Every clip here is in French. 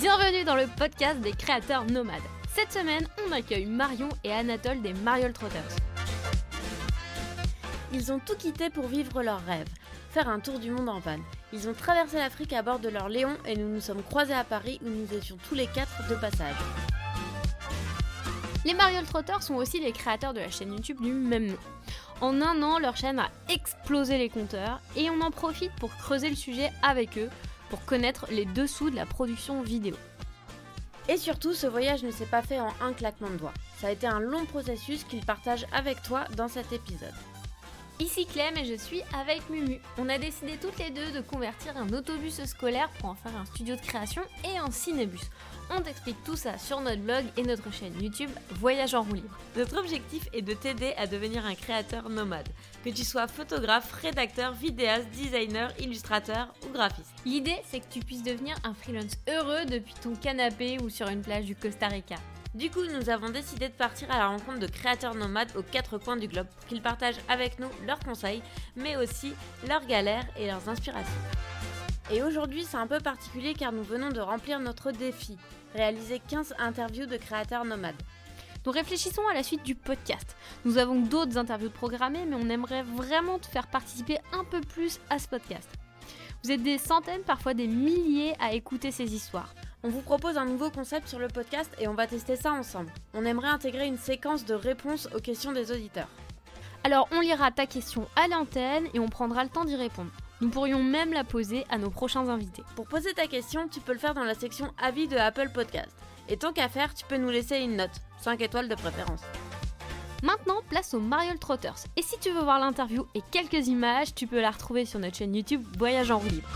Bienvenue dans le podcast des créateurs nomades. Cette semaine, on accueille Marion et Anatole des Mariol Trotters. Ils ont tout quitté pour vivre leurs rêves, faire un tour du monde en van. Ils ont traversé l'Afrique à bord de leur Léon et nous nous sommes croisés à Paris où nous étions tous les quatre de passage. Les Mariol Trotters sont aussi les créateurs de la chaîne YouTube du même nom. En un an, leur chaîne a explosé les compteurs et on en profite pour creuser le sujet avec eux pour connaître les dessous de la production vidéo. Et surtout, ce voyage ne s'est pas fait en un claquement de doigts. Ça a été un long processus qu'ils partagent avec toi dans cet épisode. Ici Clem et je suis avec Mumu. On a décidé toutes les deux de convertir un autobus scolaire pour en faire un studio de création et un cinébus. On t'explique tout ça sur notre blog et notre chaîne YouTube Voyage en roue libre. Notre objectif est de t'aider à devenir un créateur nomade, que tu sois photographe, rédacteur, vidéaste, designer, illustrateur ou graphiste. L'idée, c'est que tu puisses devenir un freelance heureux depuis ton canapé ou sur une plage du Costa Rica. Du coup, nous avons décidé de partir à la rencontre de créateurs nomades aux quatre coins du globe pour qu'ils partagent avec nous leurs conseils, mais aussi leurs galères et leurs inspirations. Et aujourd'hui, c'est un peu particulier car nous venons de remplir notre défi, réaliser 15 interviews de créateurs nomades. Nous réfléchissons à la suite du podcast. Nous avons d'autres interviews programmées, mais on aimerait vraiment te faire participer un peu plus à ce podcast. Vous êtes des centaines, parfois des milliers à écouter ces histoires. On vous propose un nouveau concept sur le podcast et on va tester ça ensemble. On aimerait intégrer une séquence de réponses aux questions des auditeurs. Alors on lira ta question à l'antenne et on prendra le temps d'y répondre. Nous pourrions même la poser à nos prochains invités. Pour poser ta question, tu peux le faire dans la section avis de Apple Podcast. Et tant qu'à faire, tu peux nous laisser une note, 5 étoiles de préférence. Maintenant, place aux Mariol Trotters. Et si tu veux voir l'interview et quelques images, tu peux la retrouver sur notre chaîne YouTube Voyage en roue libre.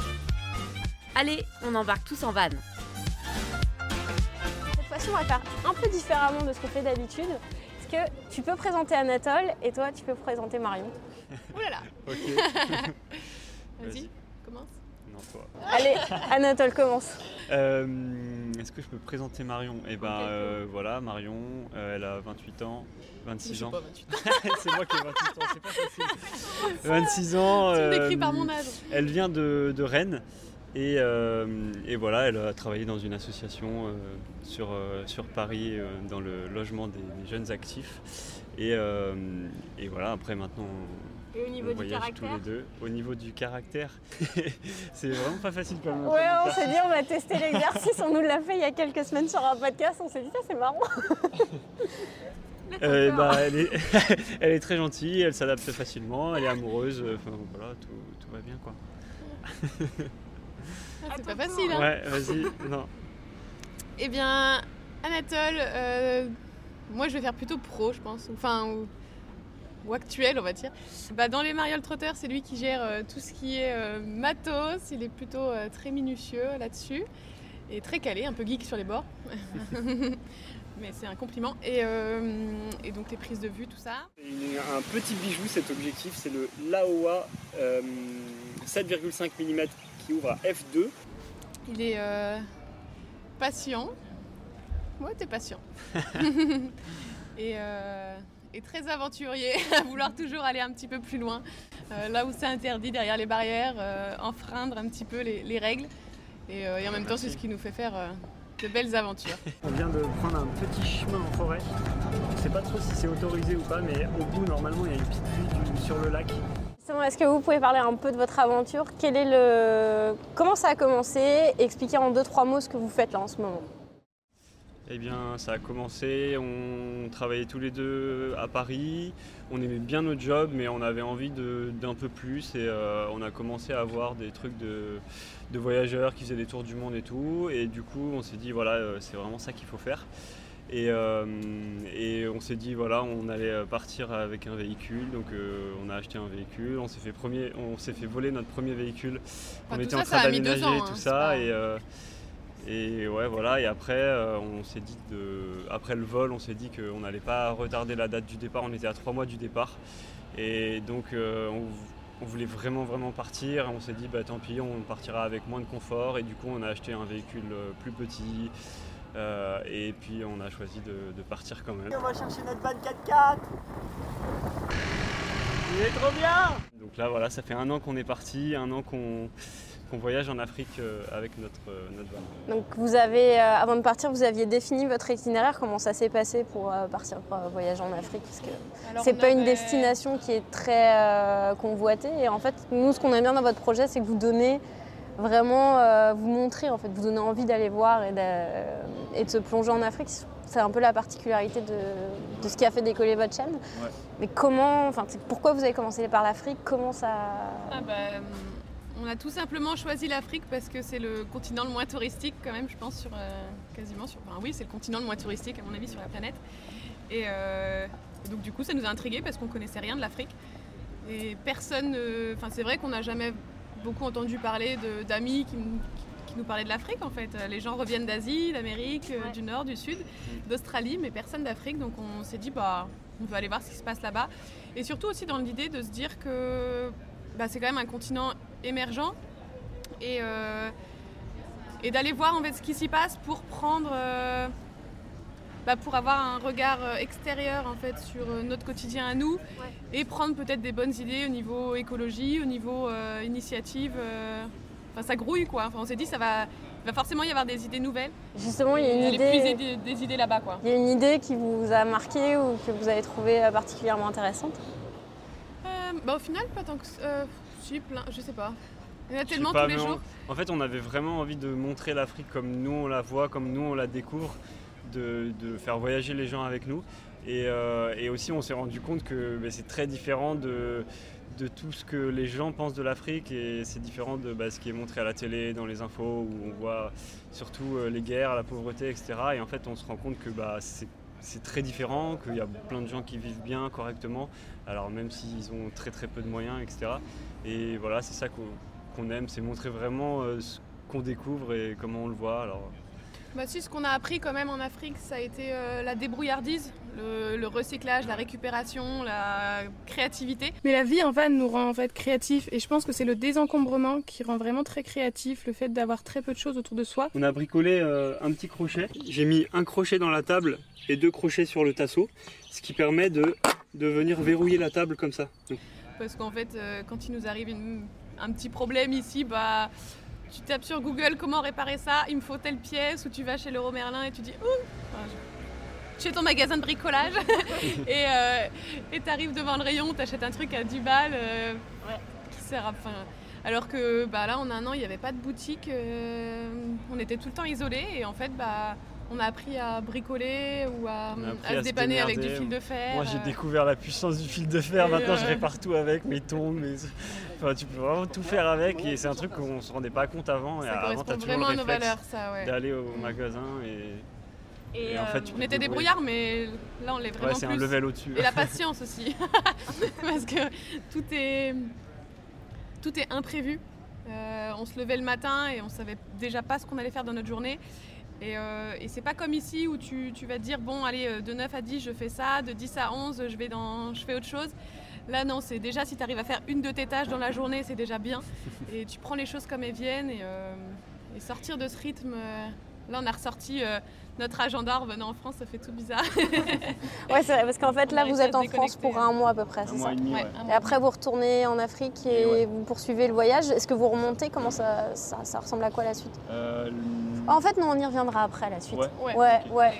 Allez, on embarque tous en van. Cette fois-ci, on va faire un peu différemment de ce qu'on fait d'habitude. Parce que tu peux présenter Anatole et toi, tu peux présenter Marion. Oh là là Ok. Vas-y, commence. Non, toi. Allez, Anatole commence. Euh, Est-ce que je peux présenter Marion? Eh ben euh, voilà, Marion, euh, elle a 28 ans, Je 26 sais ans. pas, 28. c'est moi qui ai 28 ans, c'est pas facile. 26 ans. Tu me décris par mon âge. Elle vient de, de Rennes. Et, euh, et voilà, elle a travaillé dans une association euh, sur, euh, sur Paris euh, dans le logement des, des jeunes actifs. Et, euh, et voilà, après maintenant, Et au on niveau du voyage tous caractère les deux. Au niveau du caractère, c'est vraiment pas facile quand même. Ouais, on s'est dit, on va tester l'exercice. On nous l'a fait il y a quelques semaines sur un podcast. On s'est dit, ça c'est marrant. Euh, bah, elle, est, elle est très gentille, elle s'adapte facilement, elle est amoureuse, euh, enfin voilà, tout, tout va bien quoi. Ah, c'est pas facile. Hein. Ouais, vas-y, non. Eh bien, Anatole, euh, moi je vais faire plutôt pro, je pense. Enfin, ou, ou actuel, on va dire. Bah, dans les Mariol Trotter, c'est lui qui gère euh, tout ce qui est euh, matos. Il est plutôt euh, très minutieux là-dessus. Et très calé, un peu geek sur les bords. Mais c'est un compliment. Et, et donc les prises de vue, tout ça. Un petit bijou cet objectif, c'est le Laowa euh, 7,5 mm qui ouvre à f2. Il est patient. Ouais, t'es patient. et, euh, et très aventurier, à vouloir toujours aller un petit peu plus loin. Euh, là où c'est interdit, derrière les barrières, euh, enfreindre un petit peu les, les règles. Et, euh, et en même temps, c'est ce qui nous fait faire euh, de belles aventures. On vient de prendre un petit chemin en forêt. Je sais pas trop si c'est autorisé ou pas, mais au bout normalement il y a une petite vue sur le lac. Est-ce que vous pouvez parler un peu de votre aventure? Quel est le... Comment ça a commencé? Expliquer en deux, trois mots ce que vous faites là en ce moment. Eh bien, ça a commencé, on travaillait tous les deux à Paris, on aimait bien notre job, mais on avait envie d'un peu plus et euh, on a commencé à avoir des trucs de, de voyageurs qui faisaient des tours du monde et tout. Et du coup, on s'est dit, voilà, euh, c'est vraiment ça qu'il faut faire. Et, euh, et on s'est dit, voilà, on allait partir avec un véhicule, donc euh, on a acheté un véhicule, on s'est fait, premier, on s'est fait voler notre premier véhicule, Enfin, on était ça, en train d'aménager hein, tout ça pas- et, et ouais voilà et après euh, on s'est dit de après le vol on s'est dit qu'on n'allait pas retarder la date du départ on était à trois mois du départ. Et donc euh, on, on voulait vraiment vraiment partir. On s'est dit bah tant pis on partira avec moins de confort. Et du coup on a acheté un véhicule euh, plus petit. Euh, et puis on a choisi de, de partir quand même. On va chercher notre van 4x4 Il est trop bien. Donc là voilà, ça fait un an qu'on est parti, un an qu'on qu'on voyage en Afrique euh, avec notre, euh, notre van. Donc vous avez, euh, avant de partir, vous aviez défini votre itinéraire. Comment ça s'est passé pour euh, partir euh, voyager en Afrique? Parce que c'est pas une destination qui est très euh, convoitée. Et en fait, nous, ce qu'on aime bien dans votre projet, c'est que vous donnez vraiment, euh, vous montrez, en fait, vous donnez envie d'aller voir et de, et de se plonger en Afrique. C'est un peu la particularité de, de ce qui a fait décoller votre chaîne. Ouais. Mais comment, enfin, pourquoi vous avez commencé par l'Afrique? Comment ça Ah bah, euh, on a tout simplement choisi l'Afrique parce que c'est le continent le moins touristique quand même, je pense, sur euh, quasiment sur. Enfin oui, c'est le continent le moins touristique à mon avis sur la planète. Et, euh, et donc du coup, ça nous a intrigués parce qu'on connaissait rien de l'Afrique. Et personne, euh, enfin c'est vrai qu'on n'a jamais beaucoup entendu parler d'amis qui, nous- qui nous parlaient de l'Afrique en fait. Les gens reviennent d'Asie, d'Amérique, euh, Ouais. du Nord, du Sud, d'Australie, mais personne d'Afrique. Donc on s'est dit bah on veut aller voir ce qui se passe là-bas. Et surtout aussi dans l'idée de se dire que bah, c'est quand même un continent émergent et, euh, et d'aller voir en fait ce qui s'y passe pour prendre euh, bah, pour avoir un regard euh, extérieur en fait sur notre quotidien à nous et prendre peut-être des bonnes idées au niveau écologie, au niveau euh, initiative. euh, Enfin, ça grouille quoi. Enfin, on s'est dit ça va, il va forcément y avoir des idées nouvelles. Justement, il y a une idée. des, des idées là-bas quoi. Il y a une idée qui vous a marqué ou que vous avez trouvé particulièrement intéressante? Euh, bah, au final, pas tant que. Si, plein, je sais pas. Il y en a tellement pas, tous les on- jours. En fait, on avait vraiment envie de montrer l'Afrique comme nous on la voit, comme nous on la découvre, de, de faire voyager les gens avec nous. Et, euh, et aussi, on s'est rendu compte que ben, c'est très différent de, de tout ce que les gens pensent de l'Afrique et c'est différent de bah, ce qui est montré à la télé, dans les infos, où on voit surtout euh, les guerres, la pauvreté, etc. Et en fait, on se rend compte que bah, c'est c'est très différent, qu'il y a plein de gens qui vivent bien, correctement, alors même s'ils ont très peu de moyens, etc. Et voilà, c'est ça qu'on aime, c'est montrer vraiment euh, ce qu'on découvre et comment on le voit. Alors, si, ce qu'on a appris quand même en Afrique, ça a été euh, la débrouillardise, le, le recyclage, la récupération, la créativité. Mais la vie en van nous rend en fait créatifs et je pense que c'est le désencombrement qui rend vraiment très créatif, le fait d'avoir très peu de choses autour de soi. On a bricolé euh, un petit crochet. J'ai mis un crochet dans la table et deux crochets sur le tasseau, ce qui permet de, de venir verrouiller la table comme ça. Donc, Parce qu'en fait, euh, quand il nous arrive une- un petit problème ici, bah, tu tapes sur Google comment réparer ça, il me faut telle pièce, ou tu vas chez Leroy Merlin et tu dis Ouh Enfin, je- Chez ton magasin de bricolage, et euh, et t'arrives devant le rayon, t'achètes un truc à 10 balles euh, qui sert à. enfin, alors que bah, là, en un an, il n'y avait pas de boutique, euh, on était tout le temps isolés, et en fait, bah, on a appris à bricoler ou à, se se dépanner avec du fil de fer. Moi j'ai euh, découvert la puissance du fil de fer, Et maintenant je répare tout avec, mes tongs, mes... Enfin, tu peux vraiment tout faire avec et c'est un truc qu'on se rendait pas compte avant. et ça avant toujours le nos réflexe valeurs, ça, ouais. d'aller au magasin et, Et, et en euh, fait On était débrouillards, mais là on l'est vraiment Ouais, c'est un level au-dessus. Et la patience aussi, parce que tout est tout est imprévu. Euh, on se levait le matin et on savait déjà pas ce qu'on allait faire dans notre journée. Et, euh, et c'est pas comme ici où tu, tu vas te dire bon allez euh, de 9 à 10 je fais ça, de 10 à 11 je vais dans je fais autre chose. Là non, c'est déjà si tu arrives à faire une de tes tâches dans la journée, c'est déjà bien. Et tu prends les choses comme elles viennent et, euh, et sortir de ce rythme. Là on a ressorti euh, notre agenda en revenant en France, ça fait tout bizarre. Ouais, c'est vrai, parce qu'en fait, là, vous êtes en France pour un mois à peu près, Un c'est mois ça et demi, Ouais, ouais. un Et après, vous retournez en Afrique et, Et ouais. vous poursuivez le voyage. Est-ce que vous remontez? Comment ça, ça, ça ressemble à quoi la suite? Euh, En fait, non, on y reviendra après la suite. ouais. Ouais.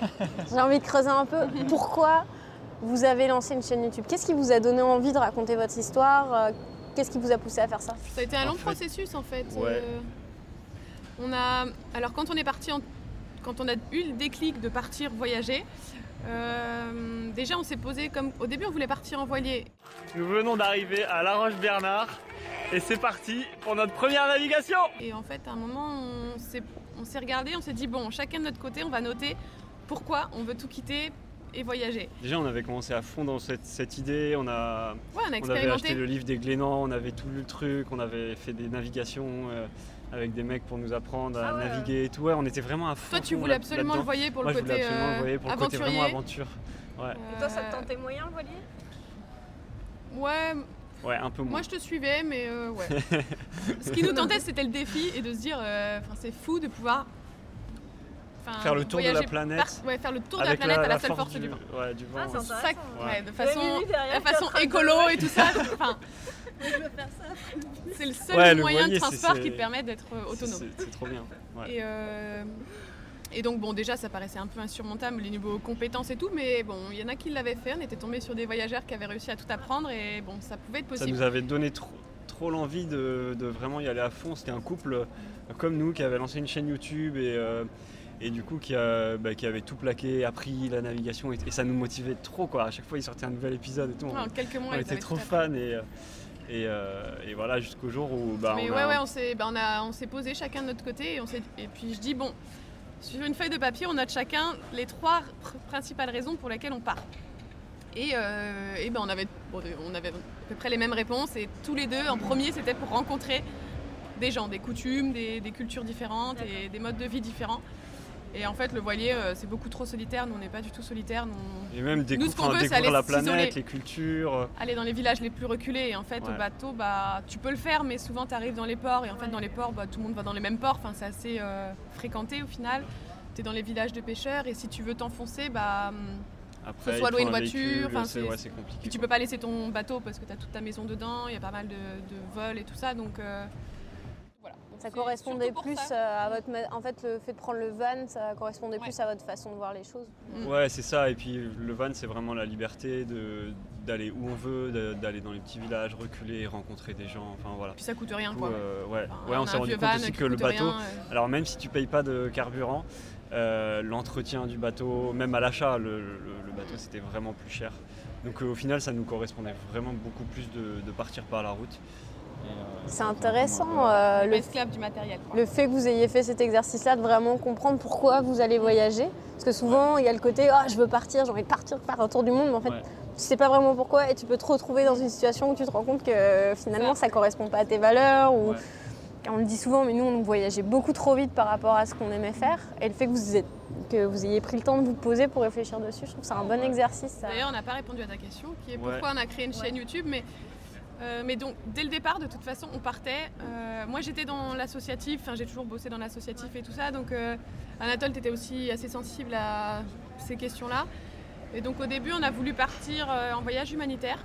J'ai envie de creuser un peu. Pourquoi vous avez lancé une chaîne YouTube? Qu'est-ce qui vous a donné envie de raconter votre histoire? Euh, Qu'est-ce qui vous a poussé à faire ça? Ça a été un En long fait- processus en fait. Ouais. Euh, on a, alors quand on est parti, en- quand on a eu le déclic de partir voyager, euh, déjà on s'est posé comme au début on voulait partir en voilier. Nous venons d'arriver à La Roche-Bernard et c'est parti pour notre première navigation Et en fait à un moment on s'est regardé, on s'est dit bon chacun de notre côté on va noter pourquoi on veut tout quitter et voyager. Déjà on avait commencé à fond dans cette, cette idée, on a, Ouais, on a On avait acheté le livre des Glénans, on avait tout lu le truc, on avait fait des navigations euh, avec des mecs pour nous apprendre à Ah ouais. naviguer et tout. Ouais, on était vraiment à fond. Toi tu fond voulais absolument le voilier pour le côté aventurier. vraiment aventure. Ouais, Euh, moyen le voilier? Ouais, ouais, un peu moins. Moi je te suivais, mais euh, ouais. Ce qui nous tentait, c'était le défi et de se dire, euh, c'est fou de pouvoir enfin, Faire le tour de la planète par- ouais, faire le tour de la planète à la seule force du, du vent. ouais, du vent. Ah, c'est ouais. intéressant. Ça, Ouais. ouais, de façon, derrière de façon écolo et tout ça. Enfin, c'est le seul Ouais, le moyen de transport qui te permet d'être euh, autonome. C'est trop bien. Ouais. Et, euh, et donc bon déjà ça paraissait un peu insurmontable les niveaux compétences et tout, mais bon il y en a qui l'avaient fait, on était tombé sur des voyageurs qui avaient réussi à tout apprendre et bon ça pouvait être Ça possible. nous avait donné trop, trop l'envie de, de vraiment y aller à fond. C'était un couple euh, comme nous qui avait lancé une chaîne YouTube et, euh, et du coup qui, bah, qui avait tout plaqué, appris la navigation et, et ça nous motivait trop quoi. À chaque fois il sortait un nouvel épisode et tout. Ouais, en quelques mois on était trop fans et, euh, et, euh, et voilà jusqu'au jour où bah, Mais on ouais, a- ouais, on s'est bah, on a- on s'est posé chacun de notre côté et, on s'est- et puis je dis bon, sur une feuille de papier, on note chacun les trois pr- principales raisons pour lesquelles on part. Et, euh, et ben, on, avait, bon, on avait à peu près les mêmes réponses et tous les deux, en premier, c'était pour rencontrer des gens, des coutumes, des, des cultures différentes et des modes de vie différents. Et en fait, le voilier, euh, c'est beaucoup trop solitaire. Nous, on n'est pas du tout solitaire. Nous, et même Nous, découvrir, ce qu'on veut, découvrir aller la planète, les cultures. aller dans les villages les plus reculés. Et en fait, Ouais. au bateau, bah, tu peux le faire, mais souvent tu arrives dans les ports. Et en fait, dans les ports, bah, tout le monde va dans les mêmes ports. Enfin, c'est assez euh, fréquenté au final. Tu es dans les villages de pêcheurs. Et si tu veux t'enfoncer, bah, hum, Après, soit louer une un voiture, véhicule, enfin, c'est ouais, c'est compliqué. puis tu peux pas laisser ton bateau parce que tu as toute ta maison dedans. Il y a pas mal de, de vols et tout ça. Donc euh. Ça correspondait plus ça. à votre. En fait, le fait de prendre le van, ça correspondait Ouais. plus à votre façon de voir les choses. Mm. Ouais, c'est ça. Et puis le van, c'est vraiment la liberté de d'aller où on veut, d'aller dans les petits villages, reculer, rencontrer des gens. Enfin voilà. Puis ça coûte rien quoi. euh, ouais, Enfin, ouais, on s'est rendu compte aussi que le bateau, rien, euh. alors même si tu payes pas de carburant, euh, l'entretien du bateau, même à l'achat, le, le- le bateau c'était vraiment plus cher. Donc euh, au final, ça nous correspondait vraiment beaucoup plus de, de partir par la route. Euh, C'est intéressant euh, Pas le, esclave du matériel. quoi. le fait que vous ayez fait cet exercice-là, de vraiment comprendre pourquoi vous allez voyager. Parce que souvent, il y a le côté Ah, je veux partir, j'ai envie de partir, faire un tour du monde, mais en fait, Ouais. tu sais pas vraiment pourquoi et tu peux te retrouver dans une situation où tu te rends compte que finalement, ça correspond pas à tes valeurs. Ou... Ouais. On le dit souvent, mais nous, on voyageait beaucoup trop vite par rapport à ce qu'on aimait faire. Et le fait que vous, êtes- que vous ayez pris le temps de vous poser pour réfléchir dessus, je trouve que c'est un bon Ouais. exercice. ça. D'ailleurs, on n'a pas répondu à ta question, qui est Ouais. pourquoi on a créé une chaîne YouTube. Mais, euh, mais donc, dès le départ, de toute façon, on partait. euh, moi, j'étais dans l'associatif, enfin, j'ai toujours bossé dans l'associatif et tout ça. Donc, euh, Anatole, tu étais aussi assez sensible à ces questions-là. Et donc, au début, on a voulu partir en voyage humanitaire.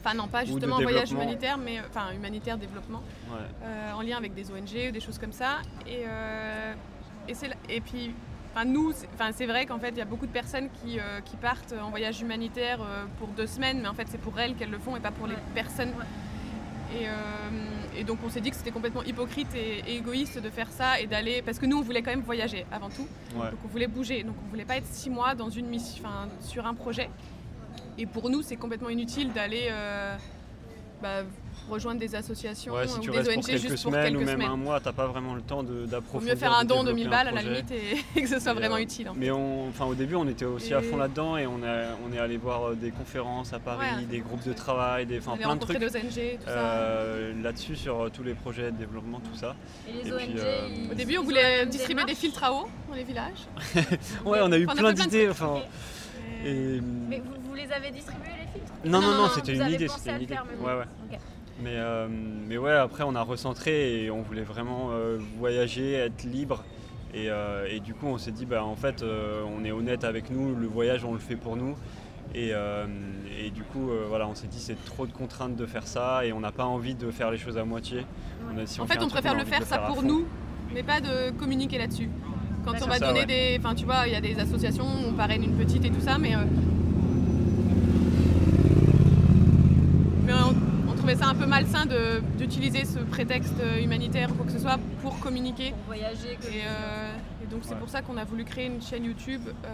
Enfin, non, pas justement en voyage humanitaire, mais enfin, humanitaire développement Ouais. en lien avec des ONG ou des choses comme ça. Et, et, et puis, enfin, nous, c'est enfin, c'est vrai qu'en fait, il y a beaucoup de personnes qui, euh, qui partent en voyage humanitaire euh, pour deux semaines, mais en fait, c'est pour elles qu'elles le font et pas pour les personnes. Et, euh, et donc, on s'est dit que c'était complètement hypocrite et, et égoïste de faire ça et d'aller. Parce que nous, on voulait quand même voyager avant tout. Ouais. Donc, on voulait bouger. Donc, on voulait pas être six mois dans une mission, enfin, sur un projet. Et pour nous, c'est complètement inutile d'aller. Bah, rejoindre des associations Ouais, si ou tu des restes ONG pour quelques juste pour semaines quelques ou même semaines. un mois, t'as pas vraiment le temps d'approfondir. mieux faire un don de développer 1000 un balles à la limite et, et que ce soit Et, vraiment euh, utile. en fait. Mais on, enfin, au début, on était aussi à fond là-dedans et on, a, on est allé voir euh, des conférences à Paris, Ouais, des groupes de travail, des, plein de trucs des ONG, tout ça. euh, là-dessus sur euh, tous les projets de développement, tout ça. Et les Et ONG, puis, euh, Au début, on voulait distribuer des filtres à eau dans les villages. Ouais, on a eu plein d'idées. Enfin. Mais vous, vous les avez distribués Non, non, Non, non, non, c'était une idée. C'était une idée. faire, mais Ouais, ouais. Mais, euh, mais ouais, après on a recentré et on voulait vraiment euh, voyager, être libre. Et, euh, et du coup, on s'est dit, bah, en fait, euh, on est honnête avec nous, le voyage, on le fait pour nous. Et, euh, et du coup, euh, voilà, on s'est dit, c'est trop de contraintes de faire ça et on n'a pas envie de faire les choses à moitié. On a- si En fait on préfère le faire ça pour nous, mais pas de communiquer là-dessus. Quand on va Ça, donner ouais. des. Enfin, tu vois, il y a des associations, on parraine une petite et tout ça, mais. euh, Mais trouvait ça un peu malsain de- d'utiliser ce prétexte humanitaire ou quoi que ce soit pour communiquer. Pour voyager, Et, euh, et donc, c'est Ouais. pour ça qu'on a voulu créer une chaîne YouTube. euh,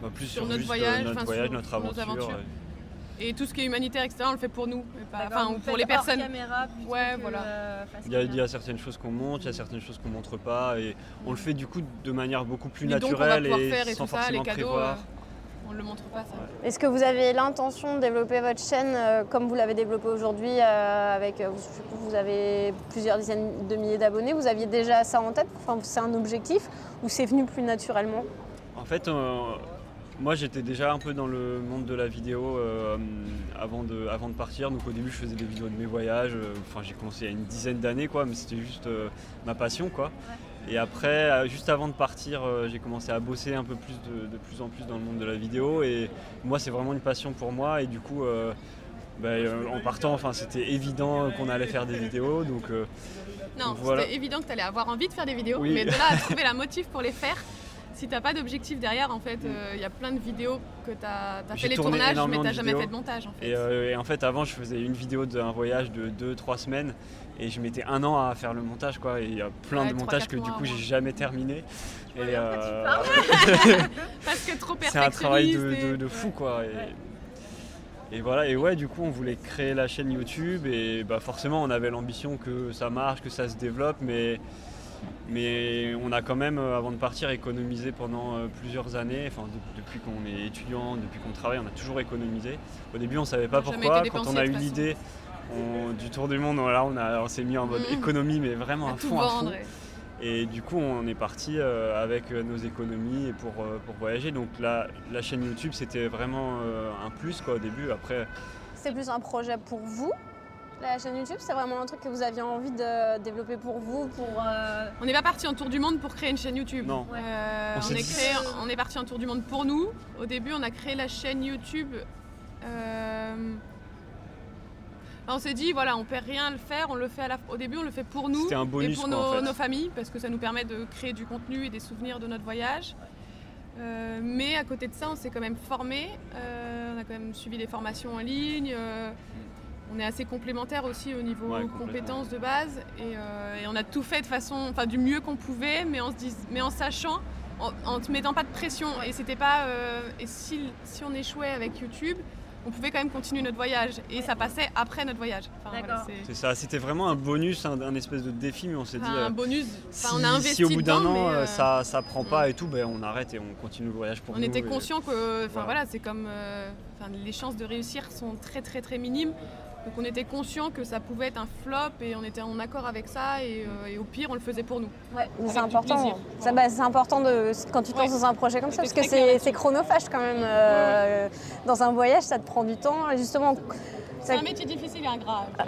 Bah, plus sur sur, notre euh, voyage, notre, voyage, sur- notre sur nos aventure. aventures. euh. Et tout ce qui est humanitaire, etc., on le fait pour nous. D'accord, Enfin, pour les personnes. caméra Ouais, que, voilà. euh, Il y, a, il y caméra. a certaines choses qu'on montre, il y a certaines choses qu'on montre pas, et on le fait du coup de manière beaucoup plus Les va naturelle et faire et sans tout ça, les forcément cadeaux, prévoir. euh, on le montre pas ça. Est-ce que vous avez l'intention de développer votre chaîne euh, comme vous l'avez développée aujourd'hui euh, avec euh, vous, vous avez plusieurs dizaines de milliers d'abonnés Vous aviez déjà ça en tête? Enfin, c'est un objectif? Ou c'est venu plus naturellement? En fait, euh, moi j'étais déjà un peu dans le monde de la vidéo euh, avant, de, avant de partir. Donc au début, je faisais des vidéos de mes voyages. Enfin, j'ai commencé il y a une dizaine d'années, quoi, mais c'était juste euh, ma passion, quoi. Et après, euh, juste avant de partir, euh, j'ai commencé à bosser un peu plus de, de plus en plus dans le monde de la vidéo. Et moi, c'est vraiment une passion pour moi. Et du coup, euh, bah, euh, en partant, enfin, c'était évident qu'on allait faire des vidéos. Donc, euh, Non, Donc voilà. c'était évident que tu allais avoir envie de faire des vidéos, Oui. mais de là à trouver la motif pour les faire, si t'as pas d'objectif derrière, en fait, il y a plein de vidéos que tu as, J'ai fait les tournages, mais t'as jamais vidéos. fait de montage, en fait. et, euh, et en fait, avant, je faisais une vidéo d'un voyage de 2-3 semaines. Et je mettais un an à faire le montage, quoi. Et il y a plein Ouais, de montages que du coup, j'ai jamais terminé. Et euh, Parce que trop c'est un travail de, fou, Ouais. quoi. Et, et voilà, et ouais, du coup, on voulait créer la chaîne YouTube. Et bah, forcément, on avait l'ambition que ça marche, que ça se développe. Mais, mais on a quand même, euh, avant de partir, économisé pendant euh, plusieurs années. Enfin, de- depuis qu'on est étudiant, depuis qu'on travaille, on a toujours économisé. Au début, on savait pas On pourquoi. Quand on a eu l'idée on- du tour du monde, voilà, on, a- on s'est mis en mode Mhm. économie, mais vraiment à fond, à fond. ouais. Et du coup, on est parti euh, avec nos économies et pour, euh, pour voyager. Donc la, la chaîne YouTube, c'était vraiment euh, un plus quoi, au début. Après, C'est plus un projet pour vous, la chaîne YouTube C'est vraiment un truc que vous aviez envie de développer pour vous, pour... euh, On n'est pas parti en tour du monde pour créer une chaîne YouTube. Non. Euh, On est dit- créé- on est parti en tour du monde pour nous. Au début, on a créé la chaîne YouTube. euh, on s'est dit, voilà, on perd rien à le faire. On le fait à la... Au début, on le fait pour nous C'était un et bonus, pour quoi, nos, en fait. nos familles, parce que ça nous permet de créer du contenu et des souvenirs de notre voyage. Euh, mais à côté de ça, on s'est quand même formé. Euh, on a quand même suivi des formations en ligne. On est assez complémentaires aussi au niveau Ouais, compétences de base. Et, euh, et on a tout fait de façon, enfin du mieux qu'on pouvait, mais en, se dis- mais en sachant, en, en te mettant pas de pression. Et c'était pas. euh, et si, si on échouait avec YouTube, on pouvait quand même continuer notre voyage. Et ça passait après notre voyage. Enfin, voilà, D'accord. c'est- ça, c'était vraiment un bonus, un, un espèce de défi, mais on s'est dit. Enfin, euh, un bonus. si, Enfin, on a investi si au bout d'un an euh, ça, ça prend pas et tout, ben, on arrête et on continue le voyage pour on nous. était et- conscient que, enfin voilà. voilà, c'est comme, euh, enfin, les chances de réussir sont très très très minimes. Donc on était conscient que ça pouvait être un flop et on était en accord avec ça et, euh, et au pire on le faisait pour nous. Ouais, mais c'est important. Ça, bah, c'est important de, quand tu te Ouais. lances dans un projet comme ça, parce que c'est chronophage quand même. euh, Dans un voyage, ça te prend du temps. Et justement, C'est ça- un métier difficile et ingrat.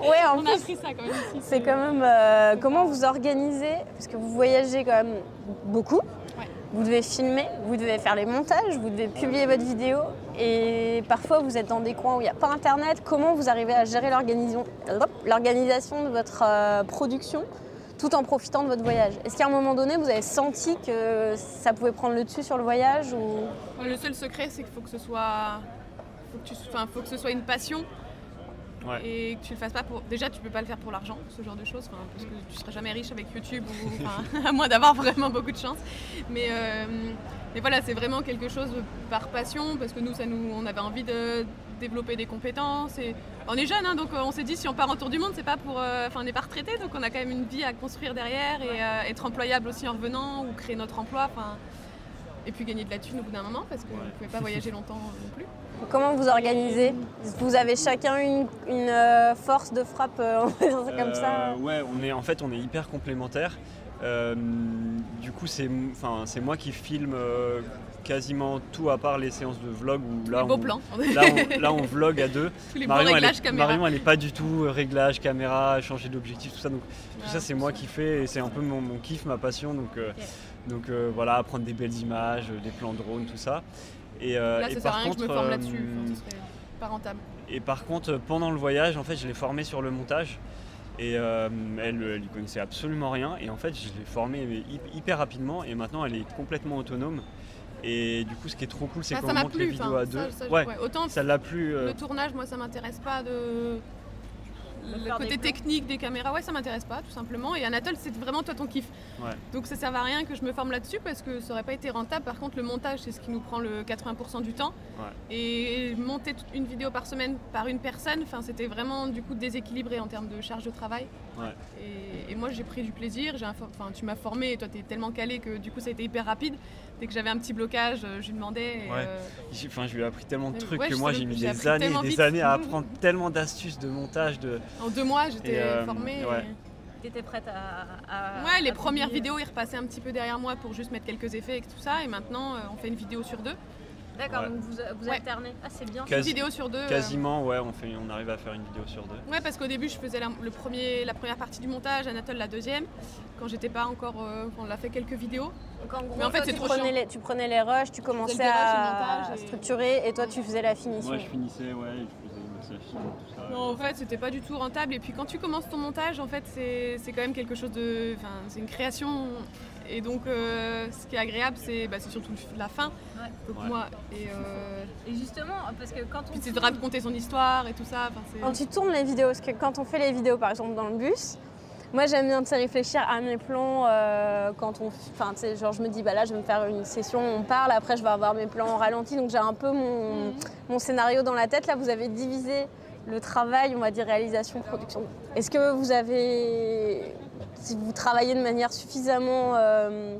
ouais, en On a appris ça quand même c'est quand même euh, comment vous organisez, parce que vous voyagez quand même beaucoup. Vous devez filmer, vous devez faire les montages, vous devez publier votre vidéo. Et parfois, vous êtes dans des coins où il n'y a pas Internet. Comment vous arrivez à gérer l'organisation de votre euh, production tout en profitant de votre voyage? Est-ce qu'à un moment donné, vous avez senti que ça pouvait prendre le dessus sur le voyage ou... Le seul secret c'est qu'il faut que ce soit, faut que, faut que ce soit une passion Ouais. et que tu le fasses pas pour. Déjà tu peux pas le faire pour l'argent, ce genre de choses, parce que tu seras jamais riche avec YouTube ou à moins d'avoir vraiment beaucoup de chance. Mais euh, mais voilà, c'est vraiment quelque chose par passion, parce que nous, ça nous, on avait envie de développer des compétences. Et on est jeunes, hein, donc euh, on s'est dit si on part en tour du monde, c'est pas pour, euh, enfin, on n'est pas retraité, donc on a quand même une vie à construire derrière et euh, être employable aussi en revenant ou créer notre emploi. Enfin, et puis gagner de la thune au bout d'un moment, parce que vous ne pouvez pas voyager longtemps non plus. Comment vous organisez? Vous avez chacun une, une, euh, force de frappe, euh, comme ça Euh, Ouais, on est en fait on est hyper complémentaires. Euh, du coup, c'est enfin c'est moi qui filme euh, quasiment tout à part les séances de vlog où là les beaux on, plans, là on là on vlog à deux. tous les Marion, elle est. Marion, elle est pas du tout euh, réglage caméra, changer d'objectif, tout ça. Donc tout ça c'est moi qui fais et c'est un peu mon, mon kiff, ma passion. Donc euh, donc euh, voilà, prendre des belles images, euh, des plans drone, tout ça. Et, euh, Là, et à par rien que je me contre, forme euh, là-dessus, enfin, ce serait pas rentable. et par contre, pendant le voyage, en fait, je l'ai formée sur le montage. Et euh, elle, elle y connaissait absolument rien. Et en fait, je l'ai formée hyper rapidement. Et maintenant, elle est complètement autonome. Et du coup, ce qui est trop cool, c'est Ah, qu'on monte les plu, vidéos enfin, à deux. ça- ça- ouais, ouais, Autant ça l'a plu. le tournage, moi, ça m'intéresse pas de. Le côté technique des caméras, ouais, ça m'intéresse pas, tout simplement. Et Anatole, c'est vraiment toi ton kiff. Ouais. Donc ça sert à rien que je me forme là-dessus parce que ça aurait pas été rentable. Par contre, le montage, c'est ce qui nous prend le 80% du temps. Ouais. Et monter une vidéo par semaine par une personne, enfin, c'était vraiment du coup déséquilibré en termes de charge de travail. Ouais. Et, et moi, j'ai pris du plaisir. Enfin, tu m'as formé et toi, tu es tellement calé que du coup, ça a été hyper rapide. Dès que j'avais un petit blocage, euh, je lui demandais. Ouais. euh, j'ai- Enfin, je lui ai appris tellement de trucs ouais, que moi, j'ai mis j'ai des années et des vite. années à apprendre tellement d'astuces de montage. De... en deux mois, j'étais euh, formée. ouais. et- T'étais prête à, à- Ouais, les à premières vidéos, ils repassaient un petit peu derrière moi pour juste mettre quelques effets et tout ça. Et maintenant, on fait une vidéo sur deux. D'accord, Ouais. donc vous, vous Ouais. alternez. Ah, c'est bien. Quasi- Une vidéo sur deux. euh, Quasiment, ouais, on, fait, on arrive à faire une vidéo sur deux. Ouais, parce qu'au début, je faisais la, le premier, la première partie du montage, Anatole la deuxième. Quand j'étais pas encore. euh, on a fait quelques vidéos. Donc, en gros, Mais en fait, toi, tu trop prenais les, tu prenais les rushs, tu commençais rushs, à et- structurer et toi tu faisais la finition. Moi, je finissais, ouais, je ce film, tout ça. Non, en fait, c'était pas du tout rentable. Et puis quand tu commences ton montage, en fait, c'est c'est quand même quelque chose de. Enfin, c'est une création. Et donc, euh, ce qui est agréable, c'est bah, surtout la fin. Ouais. Donc Ouais. moi, et euh, Et justement, parce que quand on puis c'est de raconter son histoire et tout ça. Quand tu tournes les vidéos, parce que quand on fait les vidéos par exemple dans le bus, moi j'aime bien réfléchir à mes plans euh, quand on. Enfin, tu sais, genre je me dis, bah là je vais me faire une session, on parle, après je vais avoir mes plans en ralenti, donc j'ai un peu mon, Mhm. mon scénario dans la tête. Là vous avez divisé le travail, on va dire réalisation, production. Est-ce que vous avez. Si vous travaillez de manière suffisamment. euh,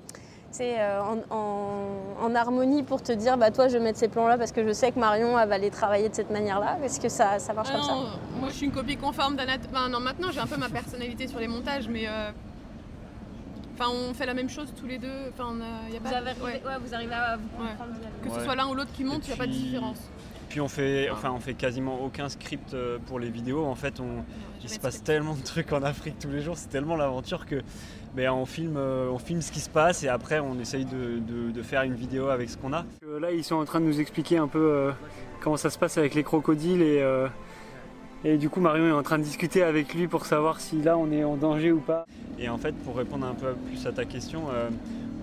euh, en, en- en harmonie pour te dire bah toi je vais mettre ces plans là parce que je sais que Marion elle va les travailler de cette manière là est-ce que ça, ça marche Ah comme ça moi je suis une copie conforme d'Anat. Enfin, non, maintenant j'ai un peu ma personnalité sur les montages, mais. euh, Enfin, on fait la même chose tous les deux. Enfin, il y a vous, pas. avez arrivé- ouais. ouais, vous arrivez à vous comprendre. Que ce soit l'un ou l'autre qui monte, il n'y a pas de différence. Puis on fait, enfin, on fait quasiment aucun script euh, pour les vidéos. En fait, on, il se passe tellement de trucs en Afrique tous les jours, c'est tellement l'aventure que ben, on, filme, euh, on filme ce qui se passe et après on essaye de, de- de faire une vidéo avec ce qu'on a. Là, ils sont en train de nous expliquer un peu euh, comment ça se passe avec les crocodiles et, euh, et du coup, Marion est en train de discuter avec lui pour savoir si là on est en danger ou pas. Et en fait, pour répondre un peu plus à ta question, euh,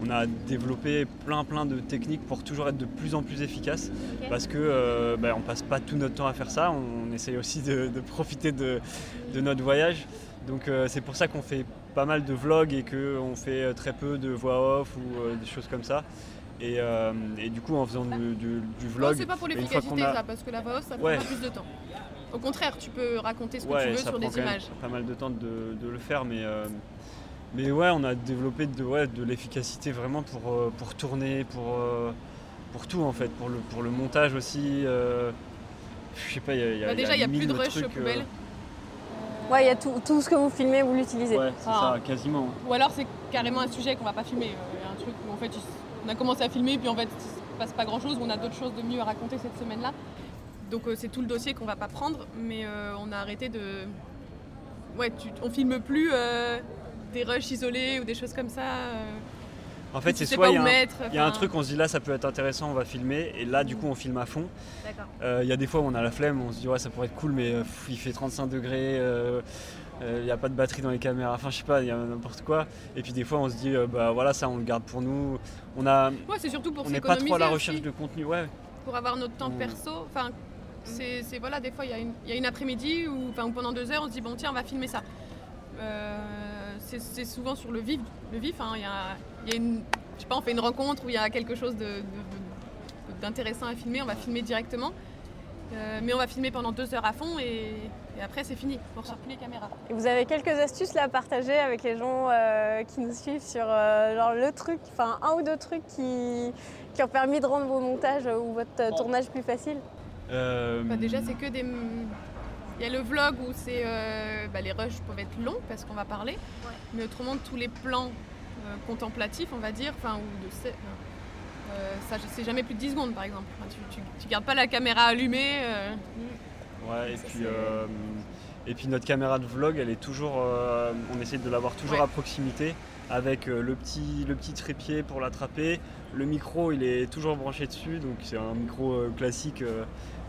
on a développé plein plein de techniques pour toujours être de plus en plus efficace parce que euh, ben, on passe pas tout notre temps à faire ça, on essaye aussi de, de profiter de, de notre voyage. Donc euh, c'est pour ça qu'on fait pas mal de vlogs et qu'on fait euh, très peu de voix off ou euh, des choses comme ça. Et, et du coup en faisant du, du- du Non, vlog, c'est pas pour l'efficacité a- ça, parce que la voix off, ça prend Ouais. plus de temps. Au contraire, tu peux raconter ce que ouais, tu veux ça sur prend des quand même images. pas mal de temps de, de le faire, mais, mais ouais, on a développé de, ouais, de l'efficacité vraiment pour, euh, pour tourner, pour, euh, pour tout en fait, pour le, pour le montage aussi. euh, je sais pas, il y a, il y a- Bah, déjà, il n'y a plus de rush trucs, aux poubelles. Ouais, il y a tout, tout ce que vous filmez, vous l'utilisez. Ouais, c'est Ah. ça, quasiment. Ou alors c'est carrément un sujet qu'on va pas filmer. euh, un truc où en fait il- on a commencé à filmer puis en fait il se passe pas grand chose, on a d'autres choses de mieux à raconter cette semaine-là. Donc euh, c'est tout le dossier qu'on va pas prendre, mais euh, on a arrêté de. Ouais, tu- on filme plus euh, des rushs isolés ou des choses comme ça. euh, En fait, c'est soit il y, a un- mettre. y a un truc, on se dit là, ça peut être intéressant, on va filmer, et là, du coup, on filme à fond. D'accord. Euh, Il y a des fois où on a la flemme, on se dit ouais, ça pourrait être cool, mais euh, pff, il fait 35 degrés, euh, il n'y a pas de batterie dans les caméras, enfin, je sais pas, il y a n'importe quoi. Et puis des fois, on se dit euh, bah voilà, ça, on le garde pour nous. On a, Ouais, c'est surtout pour on n'est pas trop à la recherche aussi, de contenu, ouais. pour avoir notre temps On- perso. Enfin, c'est c'est- voilà, des fois il y a une, il y a une après-midi ou enfin, ou pendant deux heures, on se dit bon tiens, on va filmer ça. C'est c'est souvent sur le vif, le vif. hein, Il y, a, il y a une, je sais pas, on fait une rencontre où il y a quelque chose de- de- de- d'intéressant à filmer, on va filmer directement. Euh, mais on va filmer pendant deux heures à fond et, et après c'est fini. On sort plus les caméras. Et vous avez quelques astuces là à partager avec les gens euh, qui nous suivent sur euh, genre le truc, enfin un ou deux trucs qui, qui ont permis de rendre vos montages ou votre tournage plus facile? Euh, Bah, déjà, c'est que des. Il y a le vlog où c'est euh, bah, les rushs peuvent être longs parce qu'on va parler, mais autrement tous les plans euh, contemplatifs, on va dire, enfin ou de euh, ça c'est jamais plus de 10 secondes par exemple. Enfin, tu, tu, tu gardes pas la caméra allumée. euh, Ouais, et Ça, puis, c'est- euh, et puis notre caméra de vlog, elle est toujours, euh, on essaie de l'avoir toujours Ouais. à proximité avec euh, le petit, le petit trépied pour l'attraper. Le micro, il est toujours branché dessus, donc c'est un micro euh, classique, euh,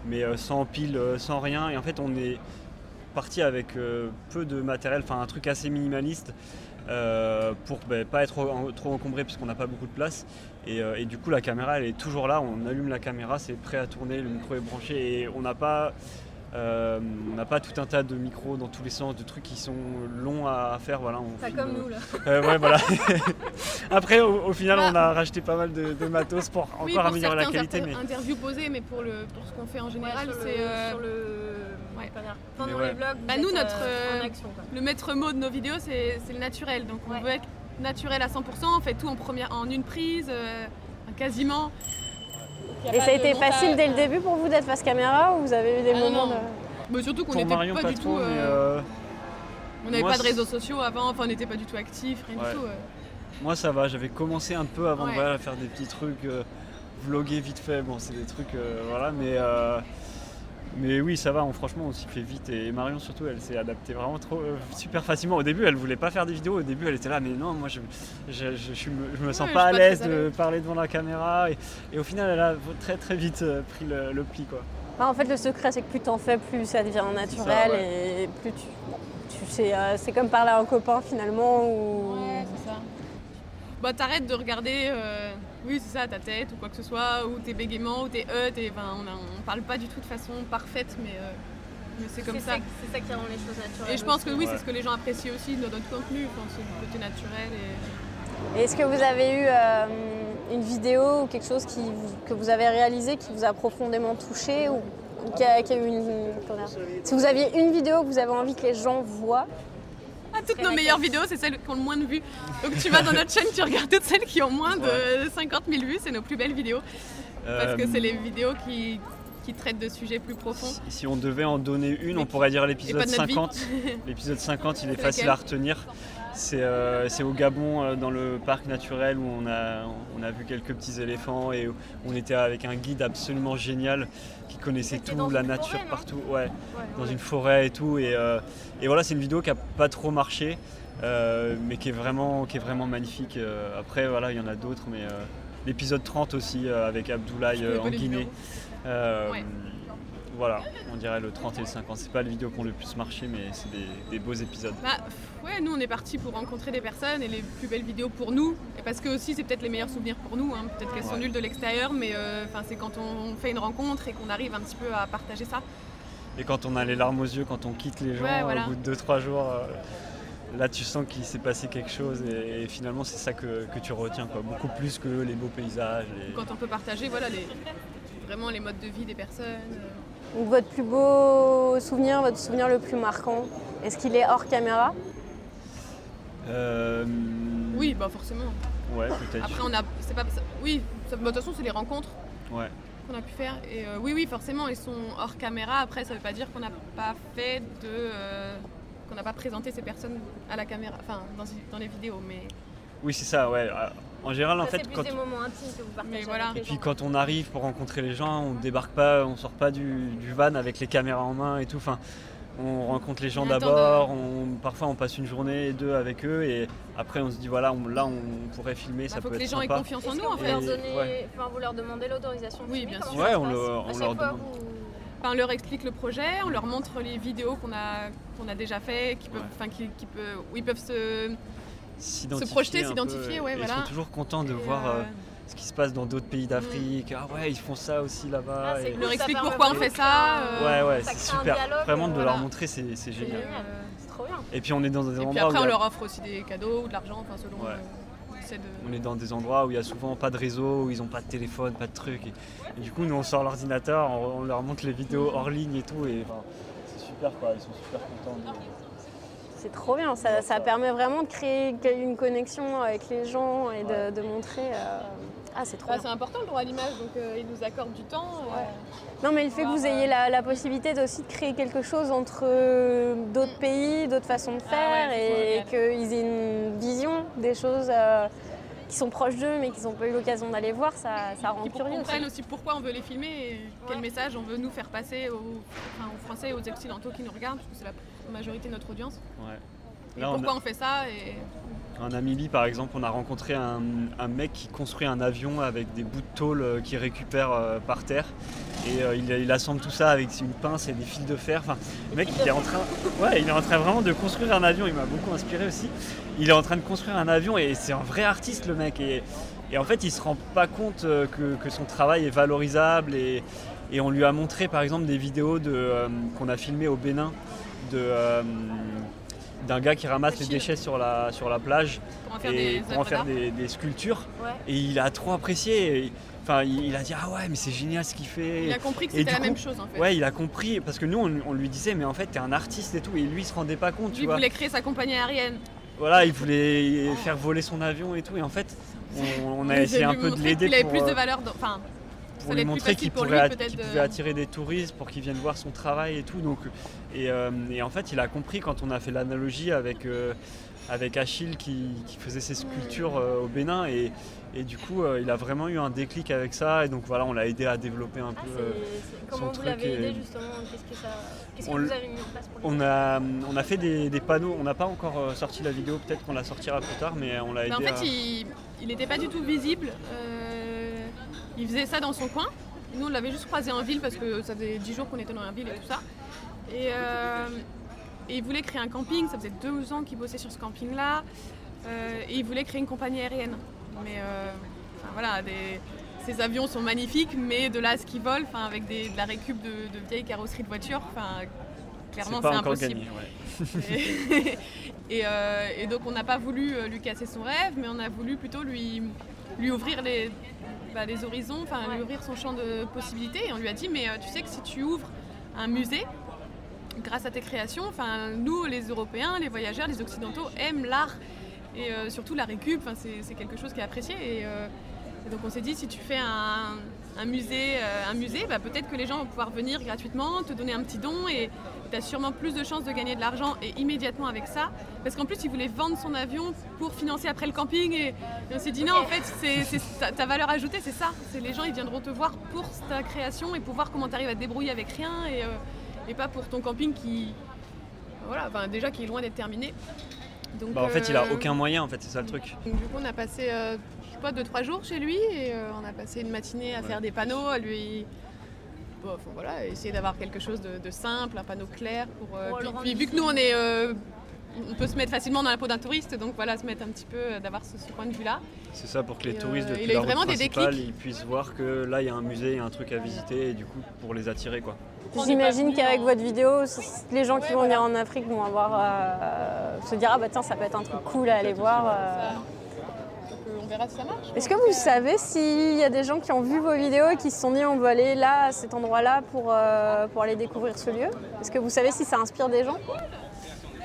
mais euh, sans pile, euh, sans rien. Et en fait, on est parti avec euh, peu de matériel, enfin un truc assez minimaliste. pour ben, pas être trop encombré puisqu'on n'a pas beaucoup de place et, et du coup la caméra elle est toujours là on allume la caméra c'est prêt à tourner le micro est branché et on n'a pas euh, on n'a pas tout un tas de micros dans tous les sens, de trucs qui sont longs à faire. Voilà, on Pas filme, comme euh, nous là. euh, ouais, voilà. Après, au, au final, Bah. on a racheté pas mal de, de matos pour encore oui, pour améliorer la qualité. Mais... interviews posées, mais pour, le, pour ce qu'on fait en général, Ouais, c'est euh, sur le. ouais. Pendant ouais. les vlogs, Bah, nous, notre, en action. Quoi. le maître mot de nos vidéos, c'est c'est le naturel. Donc on Ouais. veut être naturel à 100%, on fait tout en, première, en une prise, euh, quasiment. Et ça a été montage. facile dès le début pour vous d'être face caméra ou vous avez eu des Ah, moments non. de... Mais surtout qu'on n'était pas, pas du trop, tout. mais euh, euh, on n'avait pas de réseaux sociaux avant, enfin on n'était pas du tout actifs, rien Ouais. du tout. euh. moi, ça va. J'avais commencé un peu avant de voilà, faire des petits trucs, euh, vloguer vite fait. Bon, c'est des trucs, euh, voilà, mais. Mais oui, ça va, on, franchement, on s'y fait vite. Et Marion, surtout, elle s'est adaptée vraiment trop, euh, super facilement. Au début, elle voulait pas faire des vidéos. Au début, elle était là, mais non, moi, je, je, je, je me sens Ouais, pas à l'aise de parler devant la caméra. Et, et au final, elle a très, très vite euh, pris le, le pli, quoi. Bah, en fait, le secret, c'est que plus t'en fais, plus ça devient naturel ouais. et plus tu. tu sais, euh, c'est comme parler à un copain finalement. Ou... Ouais, c'est ça. Bah t'arrêtes de regarder, euh, oui c'est ça, ta tête ou quoi que ce soit, ou tes bégaiements, ou tes E, tes... Enfin, on, a- on parle pas du tout de façon parfaite, mais, euh, mais c'est comme ça. C'est ça qui rend les choses naturelles. Et je pense que oui, Ouais. c'est ce que les gens apprécient aussi dans notre contenu, le côté naturel. Et... Et Est-ce que vous avez eu euh, une vidéo ou quelque chose qui, vous- que vous avez réalisé qui vous a profondément touché ou, ou qui, a, qui a eu une. Si vous aviez une vidéo que vous avez envie que les gens voient, toutes nos meilleures vidéos, c'est celles qui ont le moins de vues. Donc tu vas dans notre chaîne, tu regardes toutes celles qui ont moins de 50 000 vues, c'est nos plus belles vidéos. Parce que Euh, c'est les vidéos qui, qui traitent de sujets plus profonds. si, si on devait en donner une, Mais on pourrait dire l'épisode de notre vie. 50. L'épisode 50, il est facile à retenir. C'est euh, c'est au Gabon, euh, dans le parc naturel, où on a, on a vu quelques petits éléphants et on était avec un guide absolument génial qui connaissait tout, la nature forêt, partout. Ouais, dans une forêt et tout. Et, euh, et voilà, c'est une vidéo qui a pas trop marché, mais qui est vraiment, qui est vraiment magnifique. Après, voilà, il y en a d'autres, mais l'épisode 30 aussi avec Abdoulaye en Guinée. Ouais. Voilà, on dirait le 30 et le 50. C'est pas les vidéos qui ont le plus marché, mais c'est des, des beaux épisodes. Bah, ouais, nous on est parti pour rencontrer des personnes et les plus belles vidéos pour nous. Et parce que aussi c'est peut-être les meilleurs souvenirs pour nous. hein. Peut-être qu'elles sont nulles de l'extérieur, mais euh, c'est quand on fait une rencontre et qu'on arrive un petit peu à partager ça. Et quand on a les larmes aux yeux, quand on quitte les gens Ouais, voilà. au bout de 2-3 jours, euh, là tu sens qu'il s'est passé quelque chose et, et finalement c'est ça que, que tu retiens, quoi. beaucoup plus que les beaux paysages. Quand on peut partager voilà, les, vraiment les modes de vie des personnes. Donc votre plus beau souvenir, votre souvenir le plus marquant, est-ce qu'il est hors caméra? Euh, Oui, bah forcément. Ouais, peut-être. Après on a, c'est pas, oui, ça- bah, de toute façon c'est les rencontres Ouais. qu'on a pu faire. Et euh, oui, oui, forcément ils sont hors caméra. Après ça veut pas dire qu'on n'a pas fait de, euh, qu'on n'a pas présenté ces personnes à la caméra, enfin dans, dans les vidéos, mais. Oui, c'est ça, ouais. En général, en fait, quand, des moments intimes que vous partagez. Mais voilà. avec les Et puis gens. quand on arrive pour rencontrer les gens, on débarque pas, on sort pas du, du van avec les caméras en main et tout. Enfin, on rencontre les gens d'abord, on, parfois on passe une journée, deux avec eux et après on se dit voilà, on- là on pourrait filmer, Il ça faut peut que les être gens aient sympa. confiance en nous en vous fait. leur ouais. enfin, vous leur demandez l'autorisation de Oui, filmer, bien sûr. Ouais, on le- À on chaque leur demande. vous- Enfin, on leur explique le projet, on leur montre les vidéos qu'on a, qu'on a déjà fait, qui peuvent, Ouais. enfin, qui, qui peut, où ils peuvent se. S'identifier Se projeter, s'identifier, ouais, et Ils voilà. sont toujours contents de Et, voir euh, euh, ce qui se passe dans d'autres pays d'Afrique. Ah ouais, ils font ça aussi là-bas. Ah, c'est et- On leur explique pourquoi on fait ça. euh, Ouais, ouais, c'est super. dialogue, Vraiment de leur voilà. montrer, c'est génial. euh, C'est trop bien. Et puis on est dans des et puis endroits après, on a- leur offre aussi des cadeaux ou de l'argent, enfin, selon. Ouais. de- On est dans des endroits où il y a souvent pas de réseau, où ils ont pas de téléphone, pas de trucs. Et, et du coup, nous on sort l'ordinateur, on, on leur montre les vidéos hors ligne et tout. Et enfin, c'est super quoi, ils sont super contents. de- C'est trop bien, ça, ça permet vraiment de créer une connexion avec les gens et de, de montrer. euh, Ah, c'est trop Bah, bien. c'est important le droit à l'image, donc euh, ils nous accordent du temps. euh, Non, mais le fait que vous ayez la, la possibilité aussi de créer quelque chose entre euh, d'autres pays, d'autres façons de Ah faire ouais, et qu'ils aient une vision des choses euh, qui sont proches d'eux mais qu'ils n'ont pas eu l'occasion d'aller voir, ça, ça rend pour curieux. comprennent aussi pourquoi on veut les filmer et quel Ouais. message on veut nous faire passer aux, enfin, aux Français et aux Occidentaux qui nous regardent, parce que c'est la majorité de notre audience. Ouais. Et Là, on a- pourquoi on fait ça et... En Namibie, par exemple, on a rencontré un, un mec qui construit un avion avec des bouts de tôle euh, qu'il récupère euh, par terre. Et euh, il, il assemble tout ça avec une pince et des fils de fer. Enfin, le mec, il est en train, ouais, il est en train vraiment de construire un avion. Il m'a beaucoup inspiré aussi. Il est en train de construire un avion et c'est un vrai artiste, le mec. Et, et en fait, il se rend pas compte que, que son travail est valorisable. Et, et on lui a montré, par exemple, des vidéos de, euh, qu'on a filmées au Bénin de euh, d'un gars qui ramasse les déchets sur la, sur la plage pour en faire et des pour en faire des, des sculptures. Ouais. Et il a trop apprécié. Enfin, il, il a dit ah ouais, mais c'est génial ce qu'il fait. Il a compris que c'était la même chose en fait. Ouais, il a compris parce que nous on, on lui disait mais en fait t'es un artiste et tout et lui il se rendait pas compte, tu vois. voulait créer sa compagnie aérienne. Voilà, il voulait faire voler son avion et tout et en fait on, on a essayé un peu de l'aider qu'il avait pour, plus de euh, valeur. Enfin, pour lui montrer qu'il pour pourrait, lui, pouvait attirer des touristes pour qu'ils viennent voir son travail et tout. Donc, et, euh, et en fait, il a compris quand on a fait l'analogie avec, euh, avec Achille qui, qui faisait ses sculptures euh, au Bénin. Et, et du coup, euh, il a vraiment eu un déclic avec ça. Et donc voilà, on l'a aidé à développer un Ah, peu. euh, Comment son vous truc l'avez aidé justement Qu'est-ce que, ça... Que On vous avez mis en place pour on a, on a fait des, des panneaux, on n'a pas encore euh, sorti la vidéo, peut-être qu'on la sortira plus tard, mais on l'a aidé Mais en fait, à- il- il n'était pas du tout visible. Euh, il faisait ça dans son coin. nous, on l'avait juste croisé en ville parce que ça faisait 10 jours qu'on était dans la ville et tout ça. Et, euh, et il voulait créer un camping, ça faisait deux ans qu'il bossait sur ce camping-là. Euh, et il voulait créer une compagnie aérienne. Mais euh, enfin, voilà, des- ces avions sont magnifiques, mais de là à ce qu'ils volent, enfin, avec des- de la récup de, de vieilles carrosseries de voitures, enfin, clairement c'est impossible. gagné. ouais. Et, et, euh, et donc on n'a pas voulu lui casser son rêve, mais on a voulu plutôt lui, lui ouvrir les, bah, les horizons, enfin lui ouvrir son champ de possibilités. Et on lui a dit, mais euh, tu sais que si tu ouvres un musée, grâce à tes créations, enfin nous les Européens, les voyageurs, les Occidentaux aiment l'art et euh, surtout la récup, c'est c'est quelque chose qui est apprécié. Et, euh, et donc on s'est dit, si tu fais un, un musée, euh, un musée bah, peut-être que les gens vont pouvoir venir gratuitement, te donner un petit don et tu as sûrement plus de chances de gagner de l'argent et immédiatement avec ça. Parce qu'en plus, il voulait vendre son avion pour financer après le camping. Et, et on s'est dit, non, en fait, c'est ta, ta valeur ajoutée, c'est ça. C'est les gens, ils viendront te voir pour ta création et pour voir comment tu arrives à te débrouiller avec rien et, euh, et pas pour ton camping qui, voilà, déjà qui est loin d'être terminé. Donc, Bah, en fait, il a euh, aucun moyen, en fait, c'est ça le truc. donc, du coup, on a passé, euh, je sais pas, 2-3 jours chez lui et euh, on a passé une matinée à Ouais. faire des panneaux, à lui. Bon, enfin, voilà, essayer d'avoir quelque chose de, de simple, un panneau clair. Pour, euh, puis, vu que nous, on est. euh, on peut se mettre facilement dans la peau d'un touriste, donc voilà, se mettre un petit peu, euh, d'avoir ce, ce point de vue-là. C'est ça pour que les Et, touristes il depuis la route principale, ils puissent voir que là, il y a un musée, il y a un truc à visiter, et du coup, pour les attirer, quoi. J'imagine qu'avec votre vidéo, les gens qui vont venir en Afrique vont avoir euh, se dire ah bah tiens ça peut être un truc cool à aller voir. euh. Donc euh, on verra si ça marche. Est-ce que vous savez s'il y a des gens qui ont vu vos vidéos et qui se sont dit on veut aller là à cet endroit-là pour, euh, pour aller découvrir ce lieu? Est-ce que vous savez si ça inspire des gens?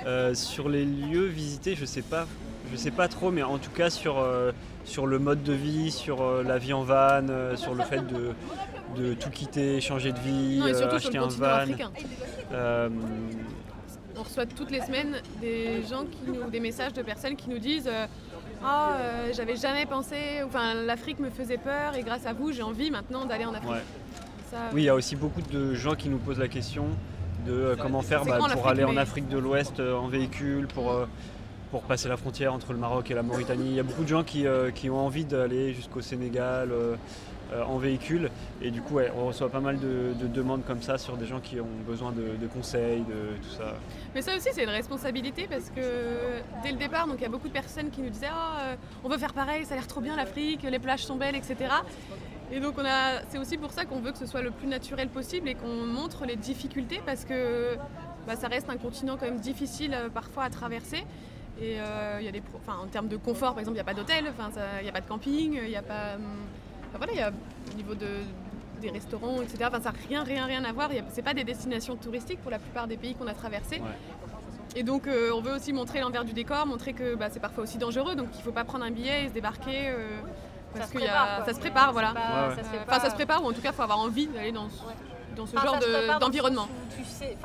Euh, sur les lieux visités, je sais pas, je sais pas trop, mais en tout cas sur, euh, sur le mode de vie, sur euh, la vie en van, euh, sur le fait de, de tout quitter, changer de vie, Non, et euh, surtout sur acheter le un van. africain. Euh, On reçoit toutes les semaines des gens qui nous, des messages de personnes qui nous disent euh, Ah, euh, j'avais jamais pensé, enfin l'Afrique me faisait peur et grâce à vous j'ai envie maintenant d'aller en Afrique. ouais. Ça, Oui, il y a aussi beaucoup de gens qui nous posent la question de euh, comment faire bah, pour aller en Afrique de l'Ouest euh, en véhicule, pour, euh, pour passer la frontière entre le Maroc et la Mauritanie. Il y a beaucoup de gens qui, qui ont envie d'aller jusqu'au Sénégal en véhicule. Et du coup, on reçoit pas mal de, de demandes comme ça sur des gens qui ont besoin de, conseils, de tout ça. Mais ça aussi, c'est une responsabilité parce que dès le départ, donc il y a beaucoup de personnes qui nous disaient Ah, euh, on veut faire pareil, ça a l'air trop bien l'Afrique, les plages sont belles, etc. Et donc c'est aussi pour ça qu'on veut que ce soit le plus naturel possible et qu'on montre les difficultés parce que bah, ça reste un continent quand même difficile euh, parfois à traverser. Et euh, il y a des, en termes de confort, par exemple, il n'y a pas d'hôtel, il n'y a pas de camping, il n'y a pas, enfin, voilà, il y a au niveau de des restaurants, etc. Enfin, ça n'a rien, rien, rien à voir. C'est pas des destinations touristiques pour la plupart des pays qu'on a traversés. Ouais. Et donc, euh, on veut aussi montrer l'envers du décor, montrer que bah, c'est parfois aussi dangereux, donc il ne faut pas prendre un billet et se débarquer. euh, parce quoi. ça se prépare, voilà. Pas- Ouais, ouais. ça se fait Enfin, ça se prépare, ou en tout cas, il faut avoir envie d'aller dans ce, dans ce Enfin, genre de- d'environnement. Tu sais,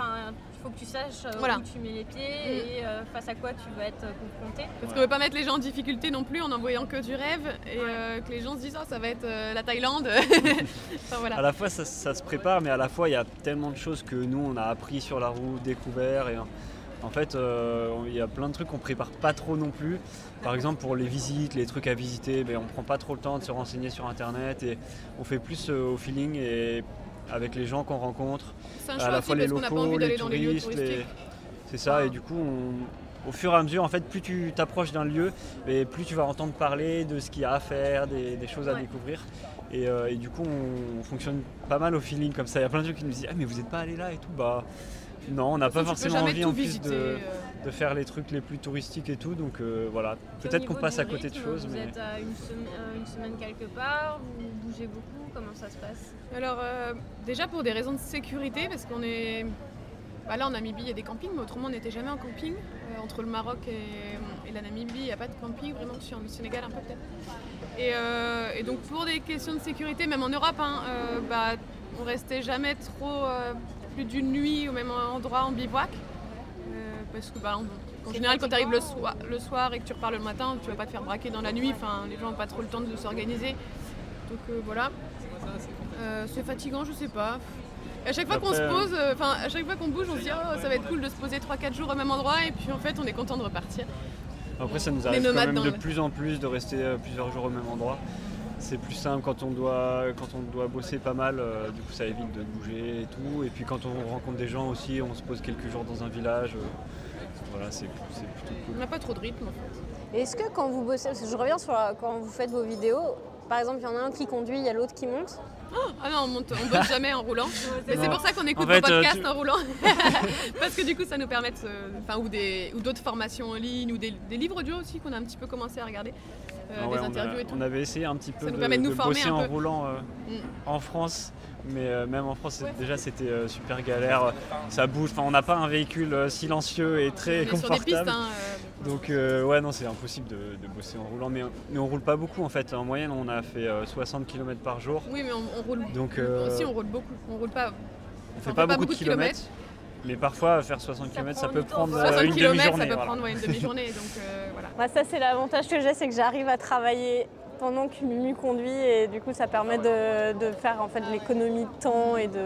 faut que tu saches euh, Voilà. où tu mets les pieds et euh, face à quoi tu vas être euh, confronté. Parce qu'on ne veut pas mettre les gens en difficulté non plus en envoyant que du rêve et euh, que les gens se disent oh, ça va être euh, la Thaïlande. enfin, voilà. À la fois, ça, ça se prépare, mais à la fois, il y a tellement de choses que nous, on a appris sur la route, découvert. Et en- fait, euh, il y a plein de trucs qu'on prépare pas trop non plus. Par exemple, pour les visites, les trucs à visiter, ben, on prend pas trop le temps de se renseigner sur Internet et on fait plus euh, au feeling et avec les gens qu'on rencontre. Un à la fois les locaux, les touristes, les- c'est ça. Et du coup, on- au fur et à mesure, en fait, plus tu t'approches d'un lieu, et plus tu vas entendre parler de ce qu'il y a à faire, des, des choses à découvrir. Et, euh, et du coup, on, on fonctionne pas mal au feeling comme ça. Il y a plein de gens qui nous disent Ah, mais vous n'êtes pas allé là et tout. Bah, non, on n'a pas forcément envie en plus visiter, de, euh. de faire les trucs les plus touristiques et tout. Donc euh, voilà, peut-être qu'on passe à côté de choses. Vous Mais... êtes à une semaine, euh, une semaine quelque part, vous bougez beaucoup, comment ça se passe? Alors, euh, déjà pour des raisons de sécurité, parce qu'on est. bah là, en Namibie, il y a des campings, mais autrement, on n'était jamais en camping. Euh, entre le Maroc et, et la Namibie, il n'y a pas de camping, vraiment que sur le Sénégal, un peu peut-être. Et, euh, et donc, pour des questions de sécurité, même en Europe, hein, euh, bah, on restait jamais trop euh, plus d'une nuit au même endroit en bivouac. Euh, parce que, bah, en général, quand tu arrives le, soir- le soir et que tu repars le matin, tu vas pas te faire braquer dans la nuit. Enfin, les gens n'ont pas trop le temps de s'organiser. Donc euh, voilà. Euh, c'est fatigant, je sais pas. À chaque fois qu'on se pose, euh, enfin à chaque fois qu'on bouge, on se dit oh, ça va être cool de se poser 3-4 jours au même endroit et puis en fait on est content de repartir. Après, ça nous arrive quand même de le- plus en plus de rester plusieurs jours au même endroit. C'est plus simple quand on doit quand on doit bosser pas mal. euh, du coup, ça évite de bouger et tout. Et puis quand on rencontre des gens aussi, on se pose quelques jours dans un village. euh, voilà, c'est c'est plutôt cool. On n'a pas trop de rythme en fait. Et Est-ce que quand vous bossez, parce que je reviens sur la- quand vous faites vos vidéos, par exemple, il y en a un qui conduit, il y a l'autre qui monte. Ah non, on monte, on bosse jamais en roulant. Et c'est pour ça qu'on écoute En fait, vos podcasts euh, tu- en roulant. Parce que du coup, ça nous permet Enfin, ou des- ou d'autres formations en ligne, ou des, des livres audio aussi qu'on a un petit peu commencé à regarder. euh, Ah ouais, des on, interviews a- et tout. on avait essayé un petit peu nous de, permet de nous de former bosser un en peu. roulant euh, Mm. en France. Mais euh, même en France, déjà c'était euh, super galère. Ça bouge. Enfin, on n'a pas un véhicule euh, silencieux et très On est sur des confortable. pistes. hein, euh, Donc euh, ouais non c'est impossible de, de bosser en roulant mais, mais on roule pas beaucoup en fait en moyenne on a fait euh, 60 km par jour Oui, mais on, on roule. donc euh, Si, on roule beaucoup. On roule pas. on on fait pas, pas beaucoup de kilomètres mais parfois faire 60 Ça km ça peut prendre euh, 60 une km, ça demi-journée peut voilà. prendre ouais, une demi-journée. donc euh, voilà. Moi, ça, c'est l'avantage que j'ai, c'est que j'arrive à travailler pendant que Mimi conduit et du coup, ça permet de, de faire en fait l'économie de temps et de.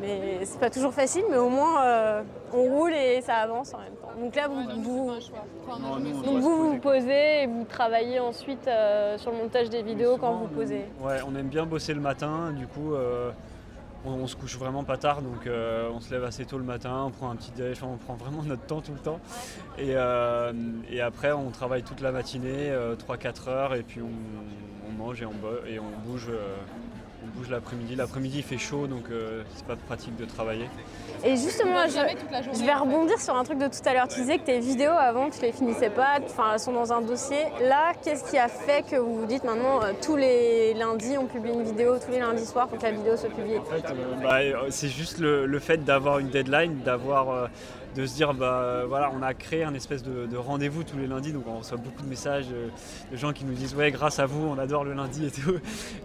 Mais c'est pas toujours facile, mais au moins euh, on roule et ça avance en même temps. Donc là, vous, vous, donc vous, vous posez et vous travaillez ensuite euh, sur le montage des vidéos quand vous posez. on- Ouais, on aime bien bosser le matin, du coup euh, on, on se couche vraiment pas tard, donc euh, on se lève assez tôt le matin, on prend un petit déj, on prend vraiment notre temps tout le temps. Et, euh, et après on travaille toute la matinée, 3-4 heures, et puis on, on mange et on, et on bouge. Bouge l'après-midi. L'après-midi il fait chaud donc euh, c'est pas pratique de travailler. Et justement, je, vais en fait. rebondir sur un truc de tout à l'heure. Tu disais que tes vidéos avant, tu les finissais pas, enfin elles sont dans un dossier. Là, qu'est-ce qui a fait que vous vous dites maintenant euh, tous les lundis on publie une vidéo, tous les lundis soirs, faut que la vidéo soit publiée? En fait, euh, bah, euh, c'est juste le, le fait d'avoir une deadline, d'avoir, euh, de se dire, bah, voilà, on a créé un espèce de, de rendez-vous tous les lundis, donc on reçoit beaucoup de messages euh, de gens qui nous disent, ouais, grâce à vous, on adore le lundi et tout.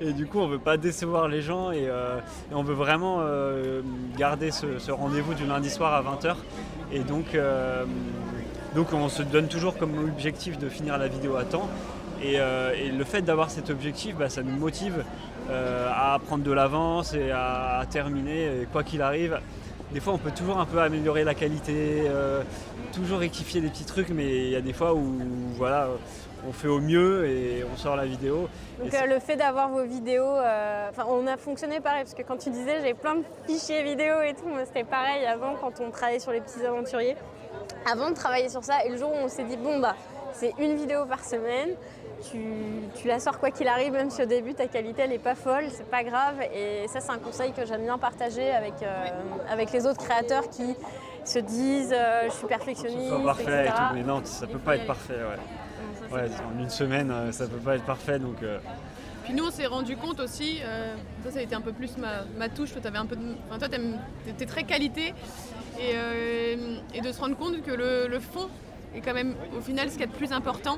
Et du coup, on veut pas décevoir les gens et, euh, on veut vraiment euh, garder ce, rendez-vous du lundi soir à 20h. Et donc, donc, on se donne toujours comme objectif de finir la vidéo à temps. Et, le fait d'avoir cet objectif, bah, ça nous motive à prendre de l'avance et à, terminer, quoi qu'il arrive. Des fois, on peut toujours un peu améliorer la qualité, euh, toujours rectifier des petits trucs, mais il y a des fois où voilà, on fait au mieux et on sort la vidéo. Donc euh, le fait d'avoir vos vidéos, euh, on a fonctionné pareil parce que quand tu disais j'ai plein de fichiers vidéo et tout, c'était pareil avant quand on travaillait sur les petits aventuriers. Avant de travailler sur ça et le jour où on s'est dit bon bah c'est une vidéo par semaine, tu, tu la sors quoi qu'il arrive, même si au début ta qualité elle est pas folle, c'est pas grave et ça c'est un conseil que j'aime bien partager avec, euh, avec les autres créateurs qui se disent euh, je suis perfectionniste, pas parfait et etc. tout, mais non, ça Il peut pas être parfait. Ouais. Ça, en une semaine, euh, ça peut pas être parfait, donc euh, Puis nous, on s'est rendu compte aussi, euh, ça, ça a été un peu plus ma, ma touche. Toi, t'avais un peu de, enfin, toi, t'es t'es très qualité. Et, euh, et de se rendre compte que le, le fond est quand même, au final, ce qu'il y a de plus important.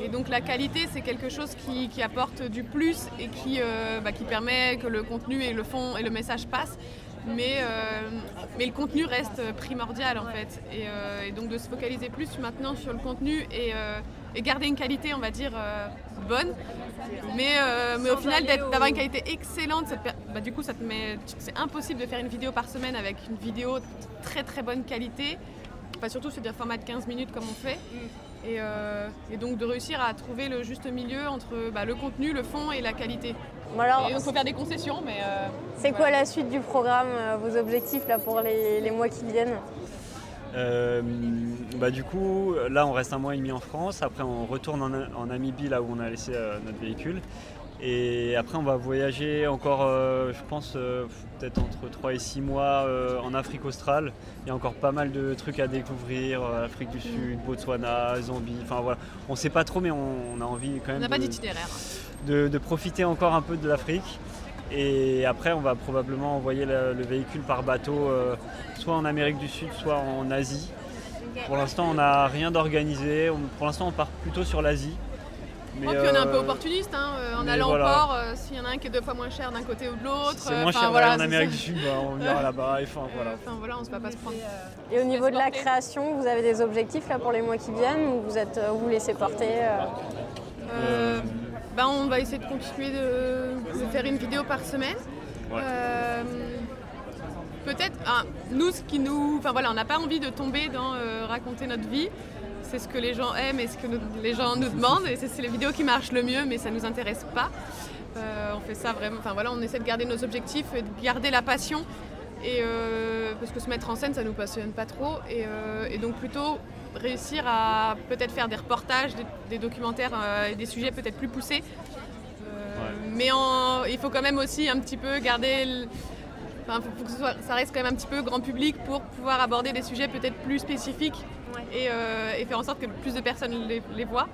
Et donc, la qualité, c'est quelque chose qui, apporte du plus et qui, euh, bah, qui permet que le contenu et le fond et le message passent. Mais, euh, mais le contenu reste primordial en fait. Et, euh, et donc de se focaliser plus maintenant sur le contenu et, garder une qualité, on va dire, bonne. Mais, mais au final, d'avoir une qualité excellente, bah, du coup, ça te met, c'est impossible de faire une vidéo par semaine avec une vidéo de très très bonne qualité. Enfin, surtout sur des formats de 15 minutes comme on fait. Et, euh, et donc de réussir à trouver le juste milieu entre bah, le contenu, le fond et la qualité. Bon, alors, Et il faut faire des concessions, mais... euh, c'est quoi la suite du programme, euh, vos objectifs là pour les, les mois qui viennent? Euh, bah, du coup, là, on reste un mois et demi en France. Après, on retourne en, en Namibie, là où on a laissé euh, notre véhicule. Et après, on va voyager encore, euh, je pense, euh, peut-être entre 3 et 6 mois euh, en Afrique australe. Il y a encore pas mal de trucs à découvrir. Afrique du Sud, Botswana, Zambie. Enfin voilà, on sait pas trop, mais on, on a envie quand on même n'a pas de, d'itinéraire. de- de profiter encore un peu de l'Afrique. Et après, on va probablement envoyer le, le véhicule par bateau, soit en Amérique du Sud, soit en Asie. Pour l'instant, on n'a rien d'organisé. On- Pour l'instant, on part plutôt sur l'Asie. Mais, Oh, puis on est un peu euh, opportuniste, hein, euh, en mais allant voilà. au port, euh, s'il y en a un qui est deux fois moins cher d'un côté ou de l'autre. C'est euh, moins enfin, cher voilà, en Amérique du Sud, bah, on ira là-bas. Et enfin, voilà. Enfin voilà, on se va pas se prendre. Et au niveau de la création, vous avez des objectifs là pour les mois qui viennent ou vous êtes vous laissez porter euh, Euh, ben, on va essayer de continuer de, de faire une vidéo par semaine. Ouais. Euh, Peut-être, ah, nous, ce qui nous. Enfin voilà, on n'a pas envie de tomber dans euh, raconter notre vie. C'est ce que les gens aiment et ce que nous- les gens nous demandent. Et c'est les vidéos qui marchent le mieux, mais ça nous intéresse pas. Euh, on fait ça vraiment. Enfin voilà, on essaie de garder nos objectifs et de garder la passion. Et euh, parce que se mettre en scène, ça nous passionne pas trop. Et, euh, et donc plutôt réussir à peut-être faire des reportages, des, des documentaires et des sujets peut-être plus poussés. Ouais. Mais en- il faut quand même aussi un petit peu garder. le- Enfin, faut, faut que soit- ça reste quand même un petit peu grand public pour pouvoir aborder des sujets peut-être plus spécifiques et, euh, et faire en sorte que plus de personnes les, les voient.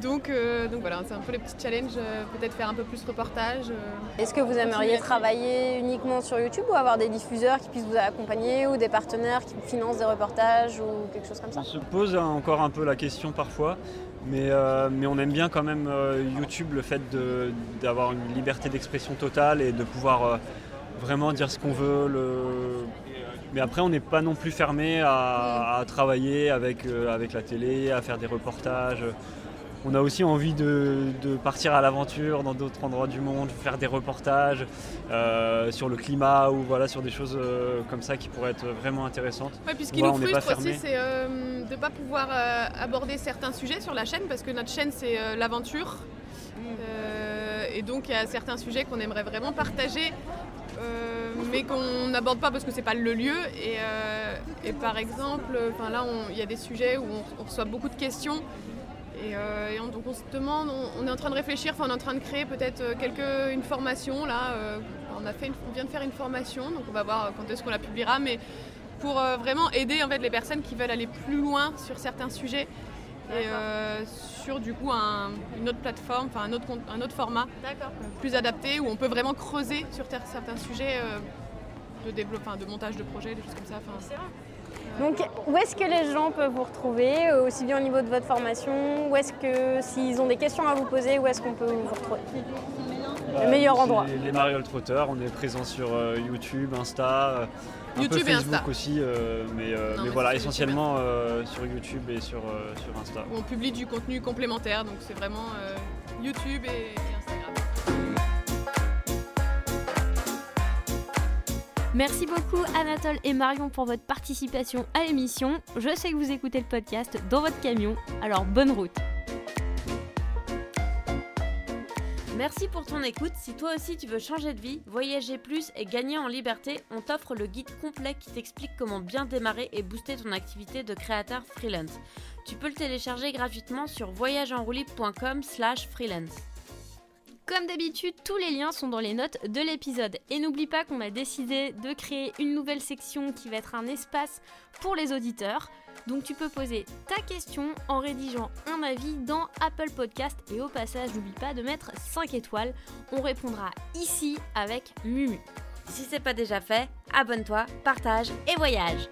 Donc, euh, donc voilà, c'est un peu le petit challenge, euh, peut-être faire un peu plus reportage. euh. Est-ce que vous aimeriez travailler uniquement sur YouTube ou avoir des diffuseurs qui puissent vous accompagner ou des partenaires qui financent des reportages ou quelque chose comme ça? On se pose encore un peu la question parfois, mais, euh, mais on aime bien quand même euh, YouTube, le fait de- d'avoir une liberté d'expression totale et de pouvoir euh, vraiment dire ce qu'on veut. le- Mais après, on n'est pas non plus fermé à, à travailler avec, euh, avec la télé, à faire des reportages. On a aussi envie de, de partir à l'aventure dans d'autres endroits du monde, faire des reportages euh, sur le climat ou voilà, sur des choses euh, comme ça qui pourraient être vraiment intéressantes. Ouais, puis ce qui Voilà, nous frustre aussi, c'est euh, de ne pas pouvoir euh, aborder certains sujets sur la chaîne parce que notre chaîne, c'est euh, l'aventure. Euh, et donc, il y a certains sujets qu'on aimerait vraiment partager, mais qu'on n'aborde pas parce que c'est pas le lieu. Et, euh, et par exemple, là, il y a des sujets où on, reçoit beaucoup de questions. Et, euh, et on, donc on se demande, on, est en train de réfléchir, on est en train de créer peut-être euh, quelque, une formation là. euh, on, a fait on vient de faire une formation, donc on va voir quand est-ce qu'on la publiera, mais pour euh, vraiment aider en fait les personnes qui veulent aller plus loin sur certains sujets et euh, sur du coup un- une autre plateforme, enfin un autre, un autre format euh, plus adapté où on peut vraiment creuser sur certains sujets euh, de développement, de montage de projets, des choses comme ça. enfin. Donc, où est-ce que les gens peuvent vous retrouver, euh, aussi bien au niveau de votre formation Où est-ce que, s'ils ont des questions à vous poser, où est-ce qu'on peut vous retrouver? Le meilleur endroit. Les Mariol Trotter, on est présent sur euh, YouTube, Insta, euh, un YouTube peu et Facebook Insta. aussi, euh, mais, euh, Non, mais mais voilà, essentiellement euh, sur YouTube et sur, euh, sur Insta. Où on publie du contenu complémentaire, donc c'est vraiment euh, YouTube et, et Instagram. Merci beaucoup Anatole et Marion pour votre participation à l'émission. Je sais que vous écoutez le podcast dans votre camion, alors bonne route. Merci pour ton écoute. Si toi aussi tu veux changer de vie, voyager plus et gagner en liberté, on t'offre le guide complet qui t'explique comment bien démarrer et booster ton activité de créateur freelance. Tu peux le télécharger gratuitement sur voyageenroulib.com/freelance. Comme d'habitude, tous les liens sont dans les notes de l'épisode. Et n'oublie pas qu'on a décidé de créer une nouvelle section qui va être un espace pour les auditeurs. Donc tu peux poser ta question en rédigeant un avis dans Apple Podcast. Et au passage, n'oublie pas de mettre 5 étoiles. On répondra ici avec Mumu. Si c'est pas déjà fait, abonne-toi, partage et voyage.